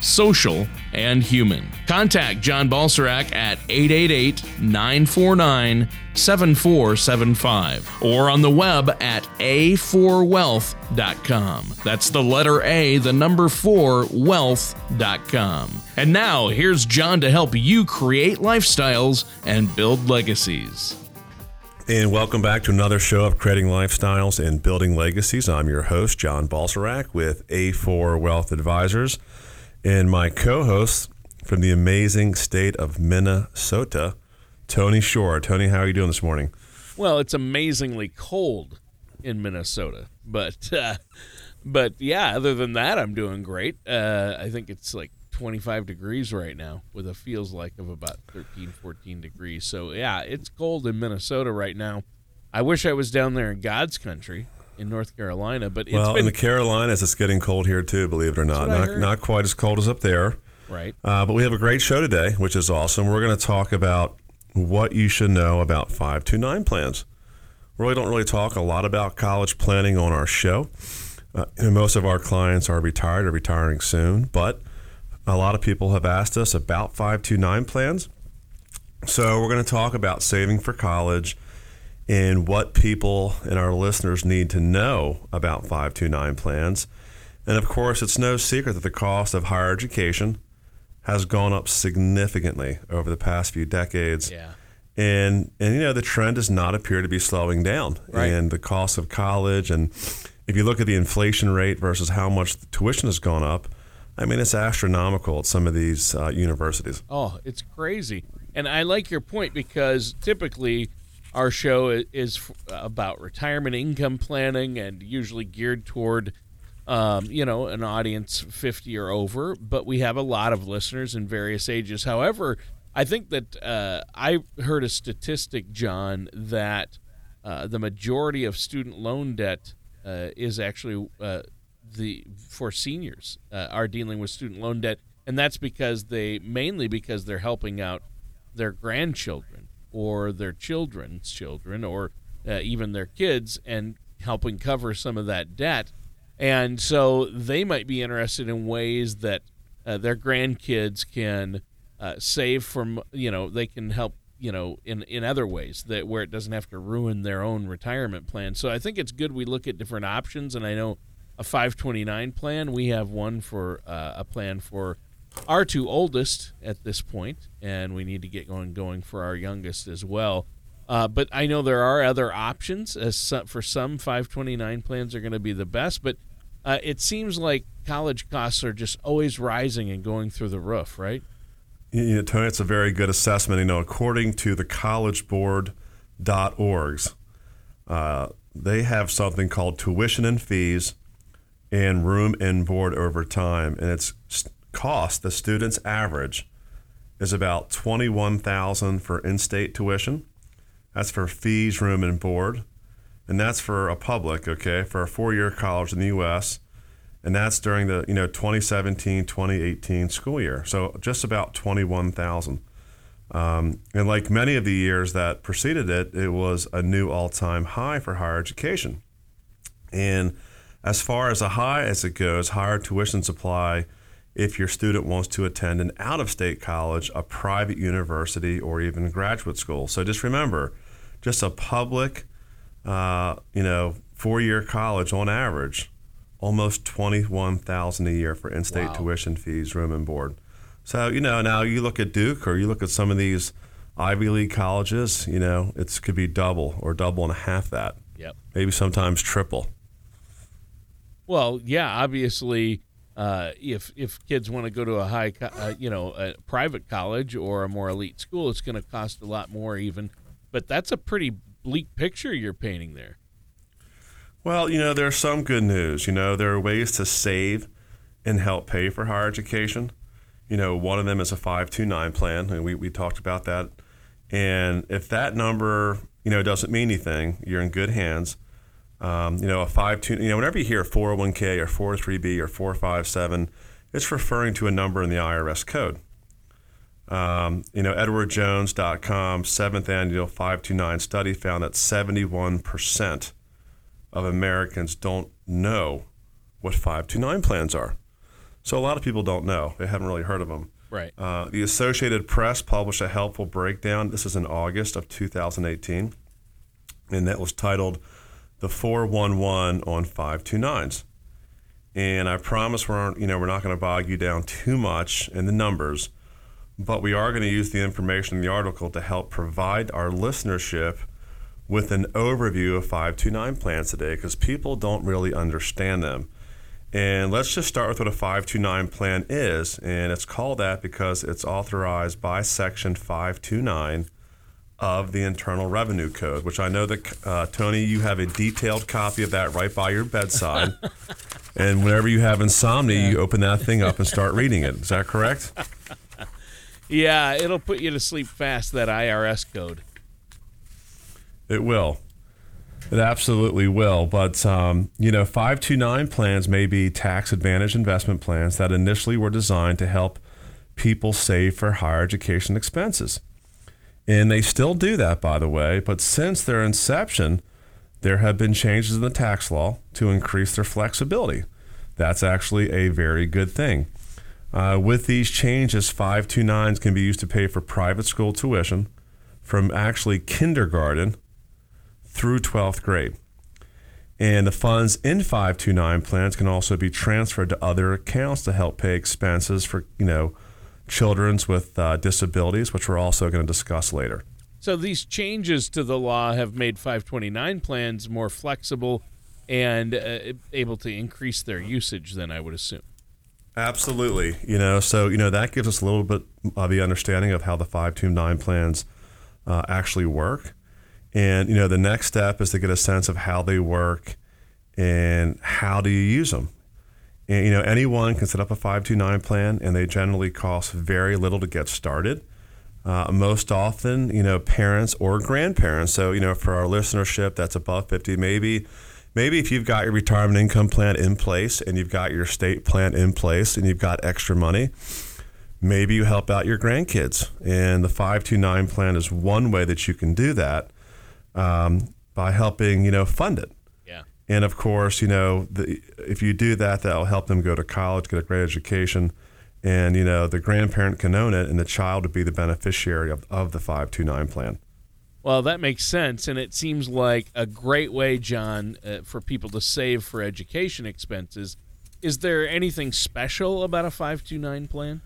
social, and human. Contact John Balserac at 888 949 7475 or on the web at a4wealth.com. That's the letter A, the number 4, wealth.com. And now, here's John to help you create lifestyles and build legacies. And welcome back to another show of Creating Lifestyles and Building Legacies. I'm your host, John Balserac with A4 Wealth Advisors, and my co host from the amazing state of Minnesota, Tony Shore. Tony, how are you doing this morning? Well, it's amazingly cold in Minnesota, but uh, but yeah, other than that, I'm doing great. Uh, I think it's like 25 degrees right now with a feels like of about 13 14 degrees so yeah it's cold in minnesota right now i wish i was down there in god's country in north carolina but well been, in the carolinas it's getting cold here too believe it or not. not, not quite as cold as up there. Right. Uh, but we have a great show today which is awesome. We're going to talk about what you should know about 529 plans. We really don't really talk a lot about college planning on our show. Uh, most of our clients are retired or retiring soon but a lot of people have asked us about 529 plans. So, we're going to talk about saving for college and what people and our listeners need to know about 529 plans. And of course, it's no secret that the cost of higher education has gone up significantly over the past few decades. Yeah. And and you know, the trend does not appear to be slowing down. Right. And the cost of college and if you look at the inflation rate versus how much the tuition has gone up, I mean, it's astronomical at some of these uh, universities. Oh, it's crazy. And I like your point because typically our show is about retirement income planning and usually geared toward, um, you know, an audience 50 or over. But we have a lot of listeners in various ages. However, I think that uh, I heard a statistic, John, that uh, the majority of student loan debt uh, is actually uh, the for seniors uh, are dealing with student loan debt, and that's because they mainly because they're helping out their grandchildren or their children's children or uh, even their kids and helping cover some of that debt. And so they might be interested in ways that uh, their grandkids can uh, save from, you know, they can help, you know, in, in other ways that where it doesn't have to ruin their own retirement plan. So I think it's good we look at different options. And I know a 529 plan. We have one for uh, a plan for our two oldest at this point, and we need to get going going for our youngest as well. Uh, but I know there are other options. As some, for some, 529 plans are going to be the best. But uh, it seems like college costs are just always rising and going through the roof, right? You know, Tony, it's a very good assessment. You know, according to the collegeboard.orgs, uh, they have something called tuition and fees and room and board over time. And its cost, the student's average, is about 21000 for in-state tuition. That's for fees, room, and board. And that's for a public, okay, for a four-year college in the U.S., and that's during the you know 2017 2018 school year so just about 21000 um, and like many of the years that preceded it it was a new all-time high for higher education and as far as a high as it goes, higher tuition supply if your student wants to attend an out of state college, a private university, or even graduate school. So just remember, just a public, uh, you know, four year college on average, almost 21000 a year for in state wow. tuition fees, room and board. So, you know, now you look at Duke or you look at some of these Ivy League colleges, you know, it could be double or double and a half that. Yep. Maybe sometimes triple. Well, yeah, obviously, uh, if if kids want to go to a high, uh, you know, a private college or a more elite school, it's going to cost a lot more, even. But that's a pretty bleak picture you're painting there. Well, you know, there's some good news. You know, there are ways to save and help pay for higher education. You know, one of them is a 529 plan, and we, we talked about that. And if that number you know, doesn't mean anything. You're in good hands. Um, you know, a five two. You know, whenever you hear 401k or 403b or 457, it's referring to a number in the IRS code. Um, you know, EdwardJones.com seventh annual 529 study found that 71 percent of Americans don't know what 529 plans are. So a lot of people don't know. They haven't really heard of them. Right. Uh, the Associated Press published a helpful breakdown. This is in August of 2018, and that was titled "The 411 on 529s." And I promise we're you know we're not going to bog you down too much in the numbers, but we are going to use the information in the article to help provide our listenership with an overview of 529 plans today because people don't really understand them. And let's just start with what a 529 plan is. And it's called that because it's authorized by Section 529 of the Internal Revenue Code, which I know that, uh, Tony, you have a detailed copy of that right by your bedside. and whenever you have insomnia, you open that thing up and start reading it. Is that correct? Yeah, it'll put you to sleep fast, that IRS code. It will. It absolutely will. But, um, you know, 529 plans may be tax advantage investment plans that initially were designed to help people save for higher education expenses. And they still do that, by the way. But since their inception, there have been changes in the tax law to increase their flexibility. That's actually a very good thing. Uh, with these changes, 529s can be used to pay for private school tuition from actually kindergarten through 12th grade. And the funds in 529 plans can also be transferred to other accounts to help pay expenses for, you know, children's with uh, disabilities, which we're also going to discuss later. So these changes to the law have made 529 plans more flexible and uh, able to increase their usage then I would assume. Absolutely. You know, so you know that gives us a little bit of the understanding of how the 529 plans uh, actually work. And you know, the next step is to get a sense of how they work and how do you use them. And you know, anyone can set up a 529 plan, and they generally cost very little to get started. Uh, most often, you know, parents or grandparents. So you know, for our listenership that's above 50, maybe maybe if you've got your retirement income plan in place and you've got your state plan in place and you've got extra money, maybe you help out your grandkids. And the 529 plan is one way that you can do that um, by helping you know fund it. And of course, you know, the, if you do that, that'll help them go to college, get a great education, and you know the grandparent can own it, and the child would be the beneficiary of, of the five two nine plan. Well, that makes sense, and it seems like a great way, John, uh, for people to save for education expenses. Is there anything special about a five two nine plan?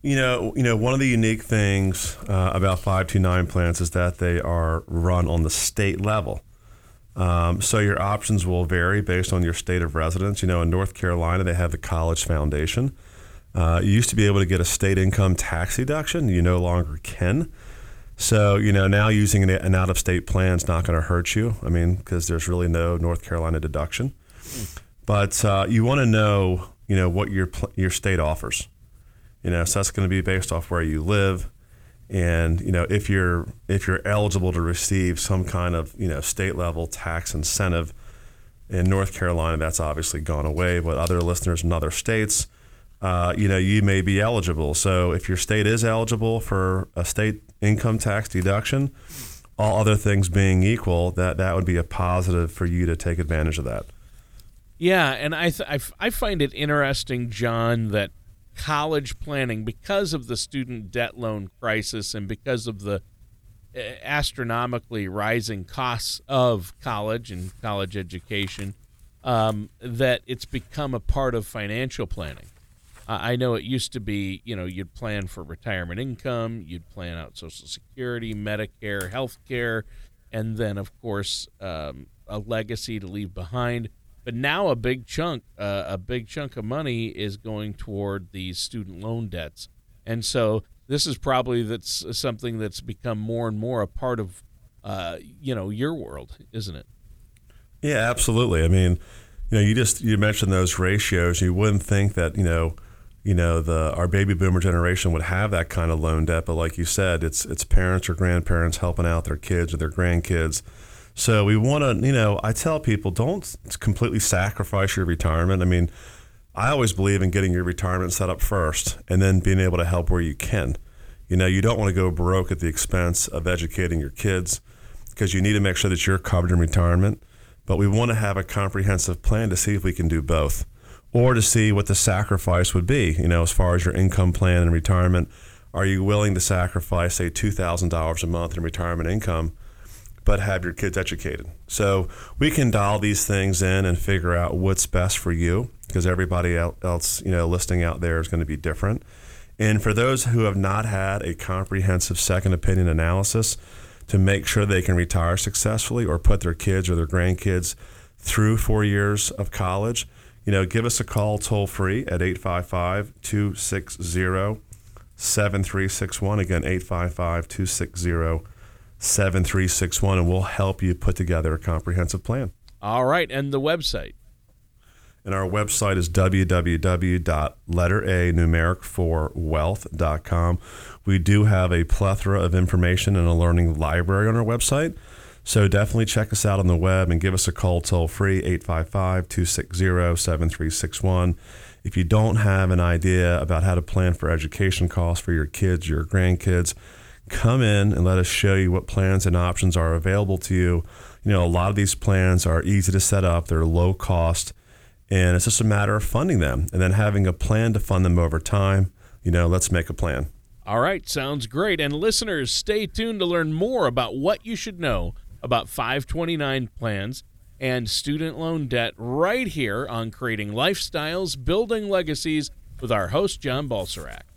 You know, you know, one of the unique things uh, about 529 plans is that they are run on the state level. Um, so your options will vary based on your state of residence. You know, in North Carolina, they have the College Foundation. Uh, you used to be able to get a state income tax deduction. You no longer can. So, you know, now using an, an out of state plan is not going to hurt you. I mean, because there's really no North Carolina deduction. But uh, you want to know, you know, what your, your state offers. You know, so that's going to be based off where you live, and you know if you're if you're eligible to receive some kind of you know state level tax incentive. In North Carolina, that's obviously gone away, but other listeners in other states, uh, you know, you may be eligible. So if your state is eligible for a state income tax deduction, all other things being equal, that that would be a positive for you to take advantage of that. Yeah, and I th- I, f- I find it interesting, John, that college planning because of the student debt loan crisis and because of the uh, astronomically rising costs of college and college education um, that it's become a part of financial planning. Uh, I know it used to be, you know, you'd plan for retirement income, you'd plan out Social Security, Medicare, health care, and then, of course, um, a legacy to leave behind. But now a big chunk, uh, a big chunk of money is going toward these student loan debts, and so this is probably that's something that's become more and more a part of, uh, you know, your world, isn't it? Yeah, absolutely. I mean, you know, you just you mentioned those ratios. You wouldn't think that you know you know the our baby boomer generation would have that kind of loan debt but like you said it's it's parents or grandparents helping out their kids or their grandkids so we want to you know i tell people don't completely sacrifice your retirement. I mean i always believe in getting your retirement set up first and then being able to help where you can. You know you don't want to go broke at the expense of educating your kids because you need to make sure that you're covered in retirement. But we want to have a comprehensive plan to see if we can do both or to see what the sacrifice would be, you know, as far as your income plan and retirement. Are you willing to sacrifice, say, $2,000 a month in retirement income, but have your kids educated? So we can dial these things in and figure out what's best for you because everybody else, you know, listing out there is going to be different. And for those who have not had a comprehensive second opinion analysis to make sure they can retire successfully or put their kids or their grandkids through four years of college, you know, give us a call toll free at 855 260 7361. Again, 855 260 7361, and we'll help you put together a comprehensive plan. All right. And the website? And our website is www.letteranumericforwealth.com. We do have a plethora of information and a learning library on our website. So definitely check us out on the web and give us a call toll free 855 260 7361. If you don't have an idea about how to plan for education costs for your kids, your grandkids, come in and let us show you what plans and options are available to you. You know, a lot of these plans are easy to set up, they're low cost, and it's just a matter of funding them and then having a plan to fund them over time. You know, let's make a plan. All right, sounds great. And listeners, stay tuned to learn more about what you should know about 529 plans and student loan debt right here on Creating Lifestyles, Building Legacies with our host, John Balserac.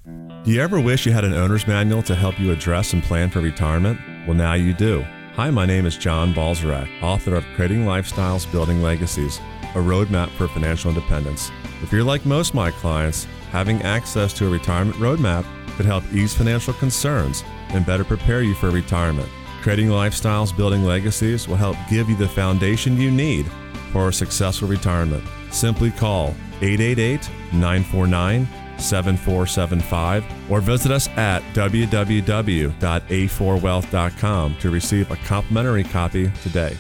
Do you ever wish you had an owner's manual to help you address and plan for retirement? Well, now you do. Hi, my name is John Balserac, author of Creating Lifestyles, Building Legacies, a roadmap for financial independence. If you're like most of my clients, having access to a retirement roadmap could help ease financial concerns and better prepare you for retirement. Creating lifestyles, building legacies will help give you the foundation you need for a successful retirement. Simply call 888 949 7475 or visit us at www.a4wealth.com to receive a complimentary copy today.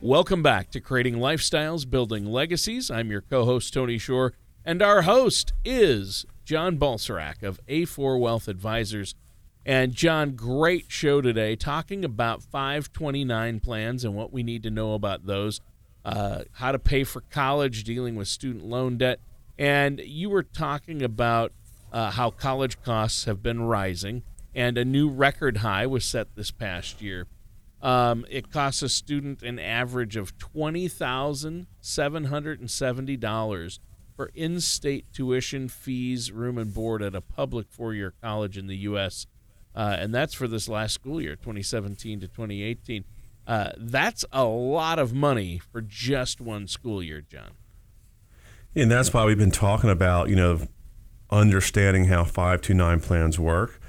Welcome back to Creating Lifestyles, Building Legacies. I'm your co host, Tony Shore, and our host is John Balserac of A4 Wealth Advisors. And John, great show today talking about 529 plans and what we need to know about those, uh, how to pay for college, dealing with student loan debt. And you were talking about uh, how college costs have been rising, and a new record high was set this past year. Um, it costs a student an average of $20,770 for in state tuition, fees, room, and board at a public four year college in the U.S uh, and that's for this last school year, 2017 to 2018. Uh, that's a lot of money for just one school year, John. And that's why we've been talking about, you know, understanding how 529 plans work.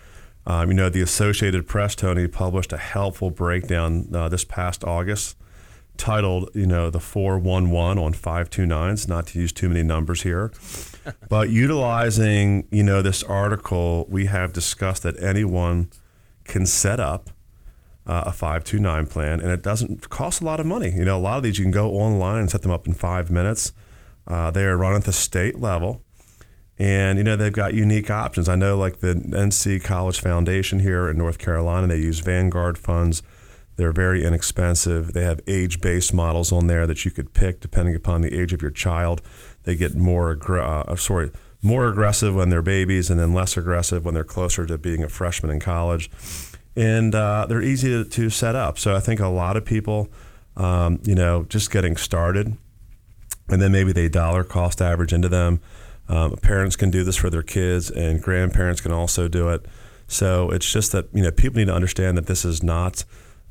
Um, you know, the Associated Press, Tony, published a helpful breakdown uh, this past August titled, you know, the 411 on 529s, not to use too many numbers here. but utilizing, you know, this article, we have discussed that anyone can set up uh, a 529 plan and it doesn't cost a lot of money. You know, a lot of these you can go online and set them up in five minutes. Uh, they are run at the state level. And, you know, they've got unique options. I know, like the NC College Foundation here in North Carolina, they use Vanguard funds they're very inexpensive. They have age based models on there that you could pick depending upon the age of your child. They get more, uh, uh, sorry, more aggressive when they're babies and then less aggressive when they're closer to being a freshman in college. And uh, they're easy to, to, set up. So I think a lot of people, um, you know, just getting started and then maybe they dollar cost average into them. Um, parents can do this for their kids and grandparents can also do it. So it's just that, you know, people need to understand that this is not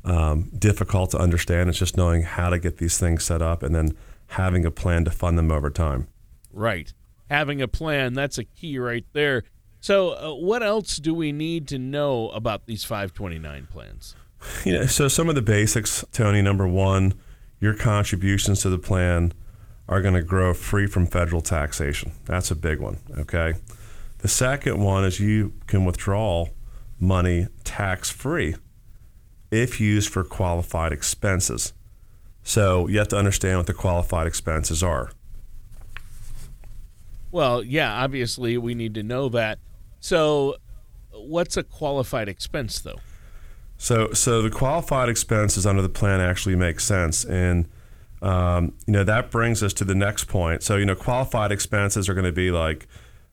um, difficult to understand. It's just knowing how to get these things set up and then having a plan to fund them over time. Right. Having a plan, that's a key right there. So, uh, what else do we need to know about these 529 plans? You know, so some of the basics, Tony. Number one, your contributions to the plan are going to grow free from federal taxation. That's a big one, okay? The second one is you can withdraw money tax free if used for qualified expenses. So you have to understand what the qualified expenses are. Well, yeah, obviously we need to know that. So, what's a qualified expense, though? So, so the qualified expenses under the plan actually make sense, and um, you know that brings us to the next point. So, you know, qualified expenses are going to be like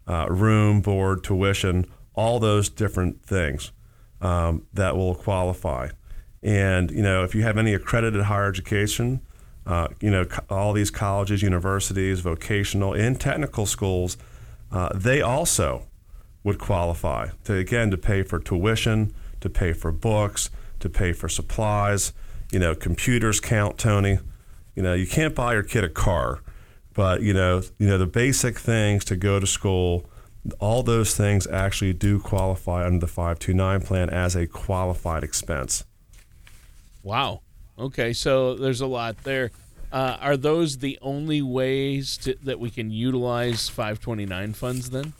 uh, room, board, tuition, all those different things um, that will qualify. And you know, if you have any accredited higher education, uh, you know, co- all these colleges, universities, vocational, and technical schools, uh, they also would qualify to again to pay for tuition, to pay for books, to pay for supplies. You know, computers count, Tony. You know, you can't buy your kid a car, but you know, you know the basic things to go to school. All those things actually do qualify under the 529 plan as a qualified expense. Wow. Okay, so there's a lot there. Uh, are those the only ways to, that we can utilize 529 funds then?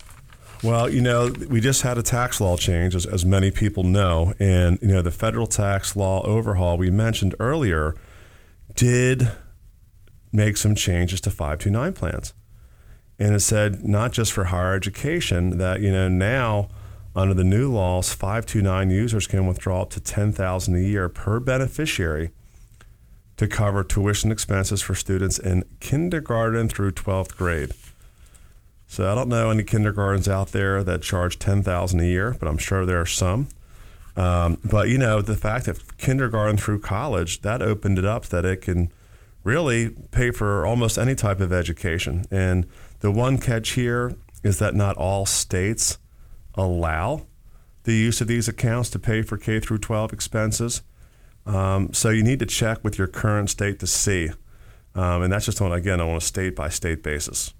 Well, you know, we just had a tax law change, as, as many people know. And, you know, the federal tax law overhaul we mentioned earlier did make some changes to 529 plans. And it said not just for higher education, that, you know, now under the new laws, 529 users can withdraw up to 10000 a year per beneficiary to cover tuition expenses for students in kindergarten through 12th grade. So I don't know any kindergartens out there that charge ten thousand a year, but I'm sure there are some. Um, but you know, the fact that kindergarten through college that opened it up that it can really pay for almost any type of education. And the one catch here is that not all states allow the use of these accounts to pay for K through 12 expenses. Um, so you need to check with your current state to see. Um, and that's just on again on a state by state basis.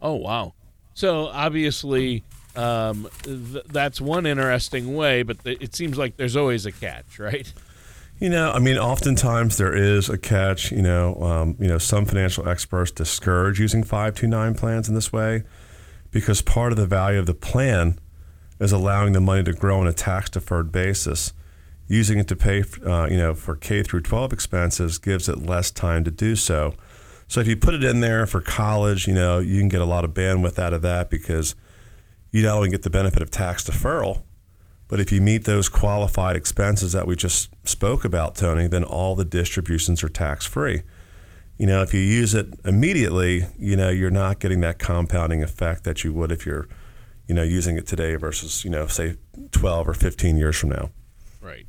Oh wow! So obviously, um, th- that's one interesting way, but th- it seems like there's always a catch, right? You know, I mean, oftentimes there is a catch. You know, um, you know, some financial experts discourage using five two nine plans in this way because part of the value of the plan is allowing the money to grow on a tax deferred basis. Using it to pay, uh, you know, for K through 12 expenses gives it less time to do so. So if you put it in there for college, you know, you can get a lot of bandwidth out of that because you not only get the benefit of tax deferral, but if you meet those qualified expenses that we just spoke about, Tony, then all the distributions are tax free. You know, if you use it immediately, you know, you're not getting that compounding effect that you would if you're, you know, using it today versus, you know, say 12 or 15 years from now. Right.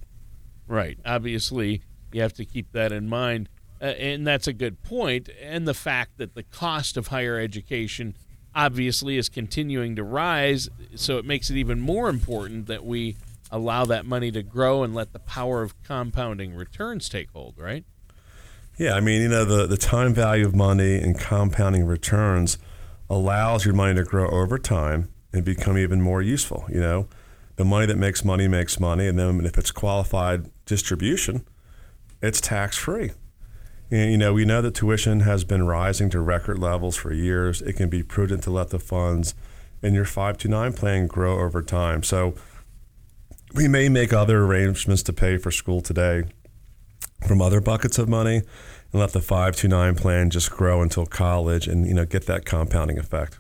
Right. Obviously, you have to keep that in mind. Uh, and that's a good point. And the fact that the cost of higher education obviously is continuing to rise. So it makes it even more important that we allow that money to grow and let the power of compounding returns take hold, right? Yeah, I mean, you know, the, the time value of money and compounding returns allows your money to grow over time and become even more useful. You know, the money that makes money makes money, and then if it's qualified distribution, it's tax free. And, you know, we know that tuition has been rising to record levels for years. It can be prudent to let the funds in your 529 plan grow over time. So we may make other arrangements to pay for school today from other buckets of money and let the 529 plan just grow until college and, you know, get that compounding effect.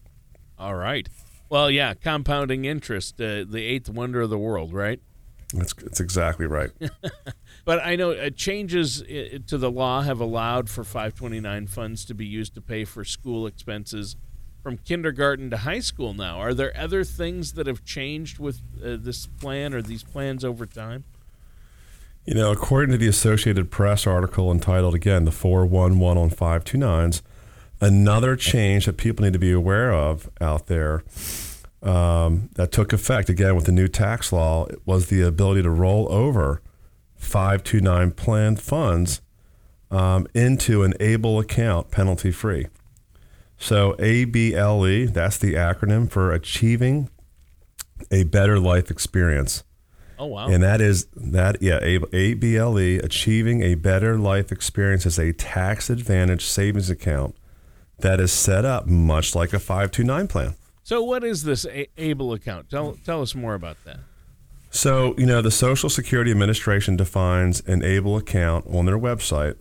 All right. Well, yeah, compounding interest, uh, the eighth wonder of the world, right? That's, that's exactly right. But I know uh, changes to the law have allowed for 529 funds to be used to pay for school expenses from kindergarten to high school now. Are there other things that have changed with uh, this plan or these plans over time? You know, according to the Associated Press article entitled, again, The 411 on 529s, another change that people need to be aware of out there um, that took effect, again, with the new tax law was the ability to roll over 529 plan funds um, into an ABLE account penalty free. So, ABLE, that's the acronym for Achieving a Better Life Experience. Oh wow! And that is that yeah, A- ABLE achieving a better life experience is a tax advantage savings account that is set up much like a 529 plan. So, what is this a- ABLE account? Tell, tell us more about that. So, you know, the Social Security Administration defines an ABLE account on their website.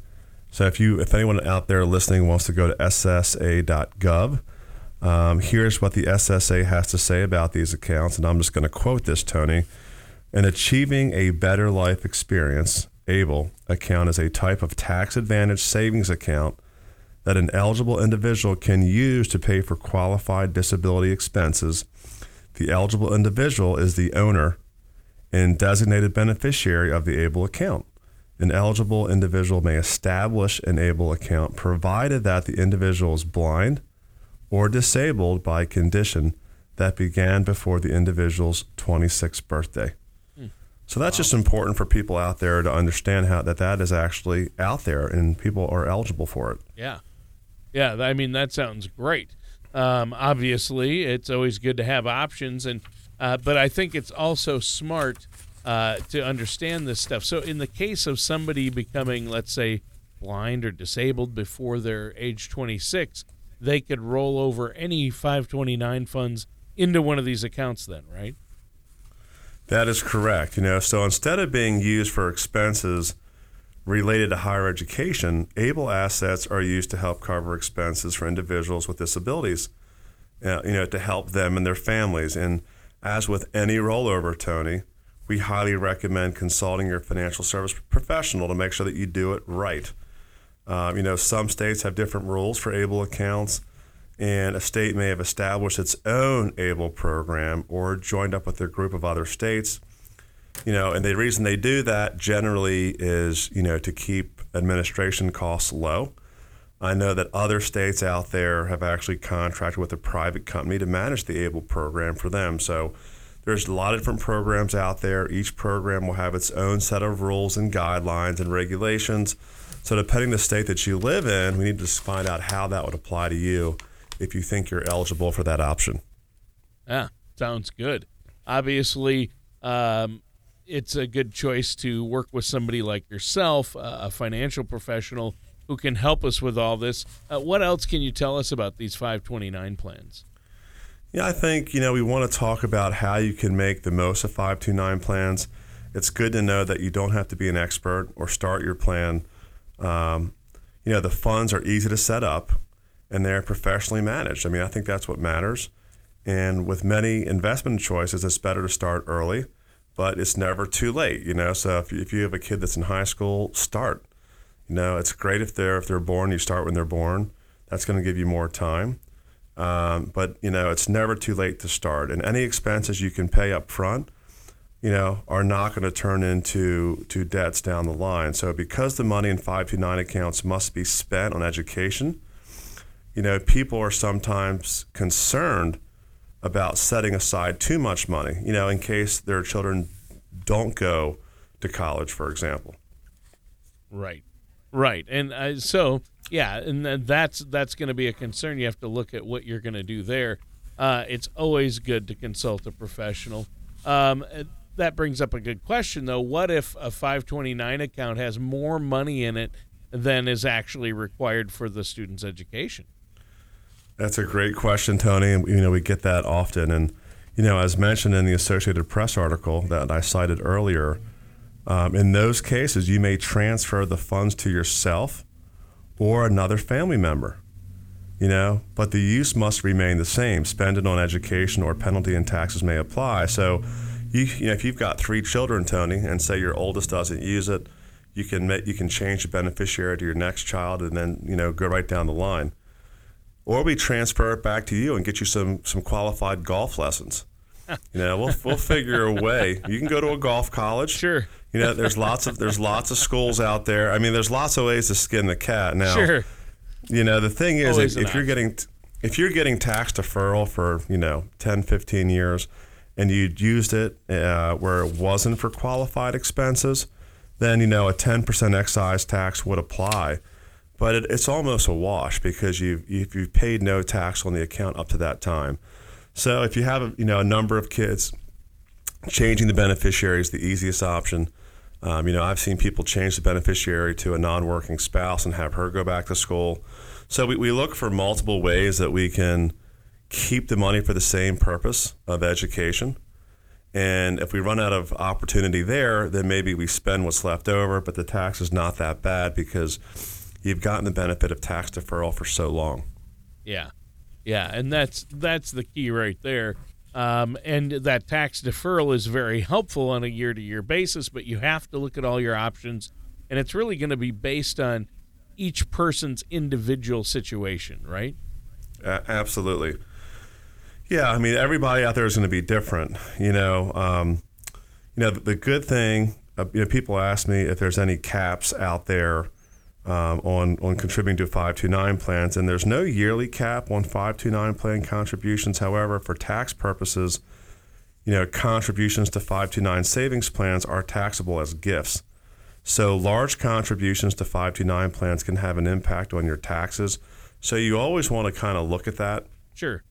So, if you, if anyone out there listening wants to go to ssa.gov, um, here's what the SSA has to say about these accounts, and I'm just going to quote this, Tony. In achieving a better life experience, ABLE account is a type of tax advantage savings account that an eligible individual can use to pay for qualified disability expenses. The eligible individual is the owner and designated beneficiary of the ABLE account. An eligible individual may establish an ABLE account provided that the individual is blind or disabled by a condition that began before the individual's 26th birthday. So that's just important for people out there to understand how that that is actually out there and people are eligible for it. Yeah. Yeah, I mean that sounds great. Um, obviously, it's always good to have options, and uh, but I think it's also smart uh, to understand this stuff. So, in the case of somebody becoming, let's say, blind or disabled before their age 26, they could roll over any 529 funds into one of these accounts. Then, right? That is correct. You know, so instead of being used for expenses related to higher education, able assets are used to help cover expenses for individuals with disabilities. Uh, you know, to help them and their families. And as with any rollover, Tony, we highly recommend consulting your financial service professional to make sure that you do it right. Um, you know, some states have different rules for able accounts, and a state may have established its own able program or joined up with a group of other states. You know, and the reason they do that generally is, you know, to keep administration costs low. I know that other states out there have actually contracted with a private company to manage the ABLE program for them. So there's a lot of different programs out there. Each program will have its own set of rules and guidelines and regulations. So depending the state that you live in, we need to find out how that would apply to you if you think you're eligible for that option. Yeah, sounds good. Obviously, um, it's a good choice to work with somebody like yourself, a financial professional who can help us with all this. Uh, what else can you tell us about these 529 plans? Yeah, I think, you know, we want to talk about how you can make the most of 529 plans. It's good to know that you don't have to be an expert or start your plan. Um, you know, the funds are easy to set up and they're professionally managed. I mean, I think that's what matters. And with many investment choices, it's better to start early, but it's never too late, you know. So if, if you have a kid that's in high school, start. You know, it's great if they're if they're born. You start when they're born. That's going to give you more time. Um, but you know, it's never too late to start. And any expenses you can pay up front, you know, are not going to turn into to debts down the line. So because the money in 529 accounts must be spent on education, you know, people are sometimes concerned about setting aside too much money, you know, in case their children don't go to college, for example. Right. Right, and uh, so yeah, and that's that's going to be a concern. You have to look at what you're going to do there. Uh, it's always good to consult a professional. Um, that brings up a good question, though. What if a 529 account has more money in it than is actually required for the student's education? That's a great question, Tony. You know, we get that often. And you know, as mentioned in the Associated Press article that I cited earlier, um, in those cases, you may transfer the funds to yourself or another family member. You know, but the use must remain the same. Spend it on education or penalty and taxes may apply. So, you, you know, if you've got three children, Tony, and say your oldest doesn't use it, you can you can change the beneficiary to your next child, and then you know go right down the line. Or we transfer it back to you and get you some some qualified golf lessons. You know, we'll we'll figure a way. You can go to a golf college. Sure. You know, there's lots of there's lots of schools out there. I mean, there's lots of ways to skin the cat. Now, sure. You know, the thing is, if, if you're getting if you're getting tax deferral for you know 10, 15 years, and you used it uh, where it wasn't for qualified expenses, then you know a 10% excise tax would apply. But it, it's almost a wash because you've you've paid no tax on the account up to that time. So if you have you know a number of kids, changing the beneficiary is the easiest option. Um, you know, I've seen people change the beneficiary to a non-working spouse and have her go back to school. So we, we look for multiple ways that we can keep the money for the same purpose of education. And if we run out of opportunity there, then maybe we spend what's left over, but the tax is not that bad because you've gotten the benefit of tax deferral for so long. Yeah. Yeah, and that's that's the key right there. Um, and that tax deferral is very helpful on a year to year basis, but you have to look at all your options. And it's really going to be based on each person's individual situation, right? Uh, absolutely. Yeah, I mean, everybody out there is going to be different. You know, um, you know, the, the good thing. Uh, you know, people ask me if there's any caps out there um, on on contributing to 529 plans, and there's no yearly cap on 529 plan contributions. However, for tax purposes, you know, contributions to 529 savings plans are taxable as gifts. So large contributions to 529 plans can have an impact on your taxes. So you always want to kind of look at that. Sure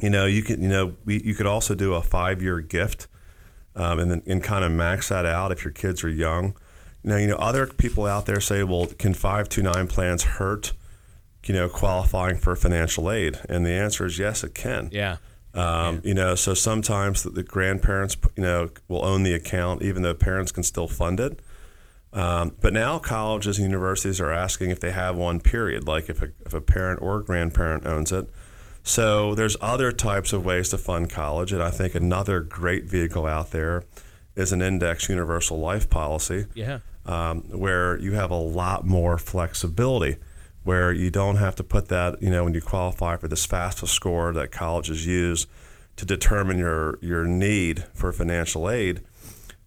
you know, you can, you know, we, you could also do a five year gift, um, and then and kind of max that out if your kids are young. Now, you know, other people out there say, well, can five two nine plans hurt, you know, qualifying for financial aid? And the answer is yes, it can. Yeah. Um, yeah. You know, so sometimes the, the, grandparents, you know, will own the account, even though parents can still fund it. Um, but now colleges and universities are asking if they have one period, like if a, if a parent or grandparent owns it. So there's other types of ways to fund college, and I think another great vehicle out there is an index universal life policy. Yeah. Um, where you have a lot more flexibility, where you don't have to put that, you know, when you qualify for this FAFSA score that colleges use to determine your your need for financial aid.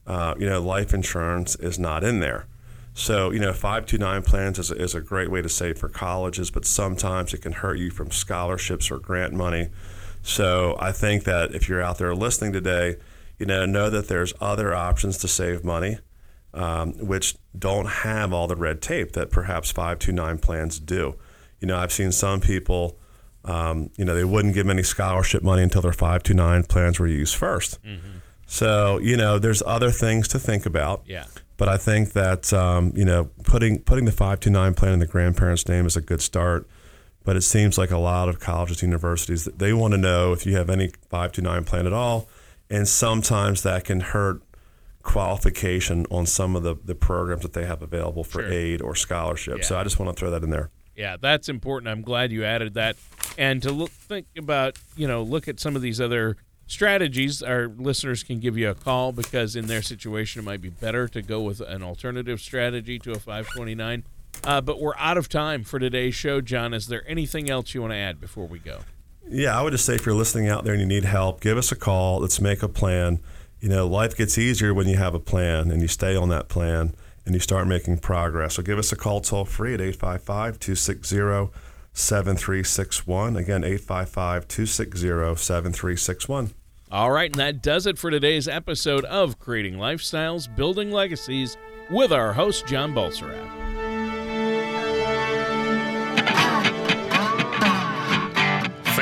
Uh, you know, life insurance is not in there. So, you know, 529 plans is a, is a great way to save for colleges, but sometimes it can hurt you from scholarships or grant money. So, I think that if you're out there listening today, you know, know that there's other options to save money, um, which don't have all the red tape that perhaps 529 plans do. You know, I've seen some people, um, you know, they wouldn't give any scholarship money until their 529 plans were used 1st mm-hmm. So, you know, there's other things to think about. Yeah. But I think that um, you know putting putting the five two nine plan in the grandparents' name is a good start. But it seems like a lot of colleges, universities, they want to know if you have any five two nine plan at all, and sometimes that can hurt qualification on some of the, the programs that they have available for sure. aid or scholarship. Yeah. So I just want to throw that in there. Yeah, that's important. I'm glad you added that. And to look, think about, you know, look at some of these other strategies, our listeners can give you a call because in their situation it might be better to go with an alternative strategy to a 529. Uh, but we're out of time for today's show, John. Is there anything else you want to add before we go? Yeah, I would just say if you're listening out there and you need help, give us a call. Let's make a plan. You know, life gets easier when you have a plan and you stay on that plan and you start making progress. So give us a call toll free at 855 260 7361. Again, 855 260 7361. All right, and that does it for today's episode of Creating Lifestyles, Building Legacies with our host, John Balserac.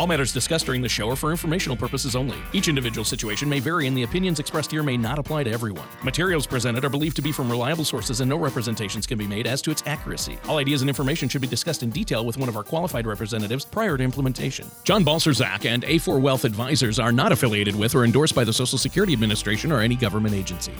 All matters discussed during the show are for informational purposes only. Each individual situation may vary, and the opinions expressed here may not apply to everyone. Materials presented are believed to be from reliable sources, and no representations can be made as to its accuracy. All ideas and information should be discussed in detail with one of our qualified representatives prior to implementation. John Balserac and A4 Wealth Advisors are not affiliated with or endorsed by the Social Security Administration or any government agency.